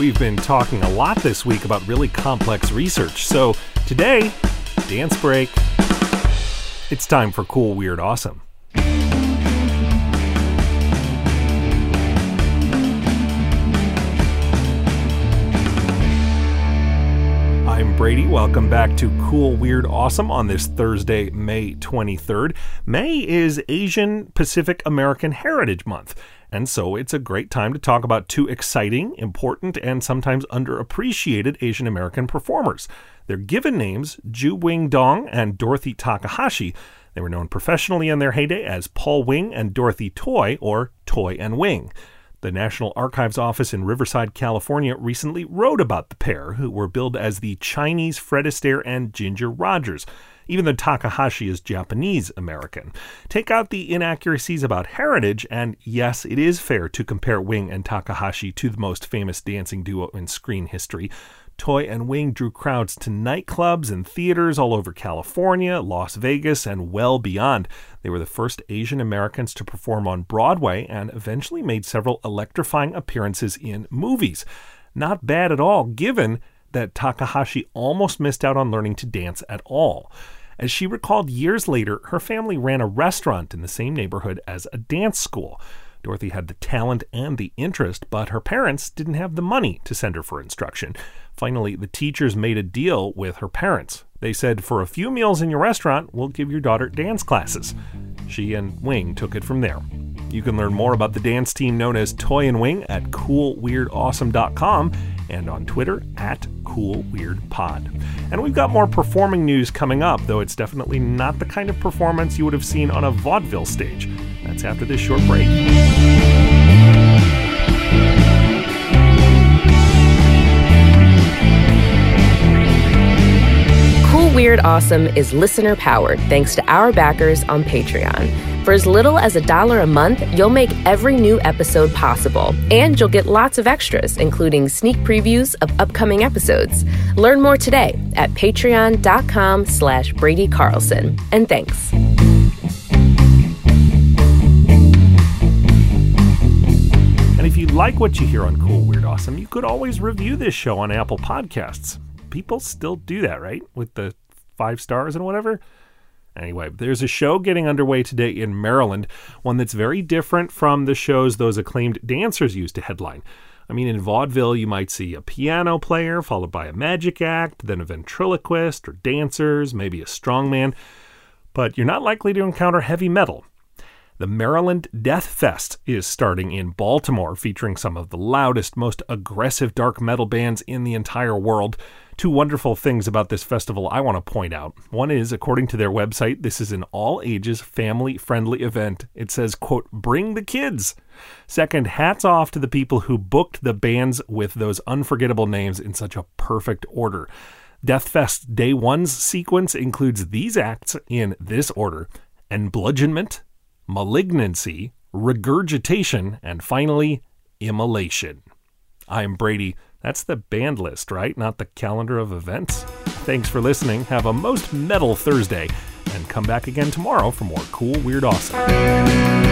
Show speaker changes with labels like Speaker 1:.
Speaker 1: We've been talking a lot this week about really complex research. So today, dance break. It's time for Cool, Weird, Awesome. I'm Brady. Welcome back to Cool, Weird, Awesome on this Thursday, May 23rd. May is Asian Pacific American Heritage Month. And so it's a great time to talk about two exciting, important, and sometimes underappreciated Asian American performers. Their given names, Ju Wing Dong and Dorothy Takahashi. They were known professionally in their heyday as Paul Wing and Dorothy Toy, or Toy and Wing. The National Archives Office in Riverside, California recently wrote about the pair, who were billed as the Chinese Fred Astaire and Ginger Rogers, even though Takahashi is Japanese American. Take out the inaccuracies about heritage, and yes, it is fair to compare Wing and Takahashi to the most famous dancing duo in screen history. Toy and Wing drew crowds to nightclubs and theaters all over California, Las Vegas, and well beyond. They were the first Asian Americans to perform on Broadway and eventually made several electrifying appearances in movies. Not bad at all, given that Takahashi almost missed out on learning to dance at all. As she recalled years later, her family ran a restaurant in the same neighborhood as a dance school. Dorothy had the talent and the interest, but her parents didn't have the money to send her for instruction. Finally, the teachers made a deal with her parents. They said, For a few meals in your restaurant, we'll give your daughter dance classes. She and Wing took it from there. You can learn more about the dance team known as Toy and Wing at coolweirdawesome.com and on Twitter at coolweirdpod. And we've got more performing news coming up, though it's definitely not the kind of performance you would have seen on a vaudeville stage. After this short break.
Speaker 2: Cool Weird Awesome is listener powered thanks to our backers on Patreon. For as little as a dollar a month, you'll make every new episode possible, and you'll get lots of extras, including sneak previews of upcoming episodes. Learn more today at patreon.com slash Brady Carlson. And thanks.
Speaker 1: Like what you hear on Cool Weird Awesome, you could always review this show on Apple Podcasts. People still do that, right? With the five stars and whatever. Anyway, there's a show getting underway today in Maryland, one that's very different from the shows those acclaimed dancers used to headline. I mean, in vaudeville, you might see a piano player followed by a magic act, then a ventriloquist or dancers, maybe a strongman, but you're not likely to encounter heavy metal. The Maryland Death Fest is starting in Baltimore, featuring some of the loudest, most aggressive dark metal bands in the entire world two wonderful things about this festival I want to point out. One is, according to their website, this is an all ages, family friendly event. It says, quote, bring the kids. Second, hats off to the people who booked the bands with those unforgettable names in such a perfect order. Deathfest Day One's sequence includes these acts in this order Embludgeonment, Malignancy, Regurgitation, and finally, Immolation. I'm Brady. That's the band list, right? Not the calendar of events. Thanks for listening. Have a most metal Thursday, and come back again tomorrow for more cool, weird, awesome.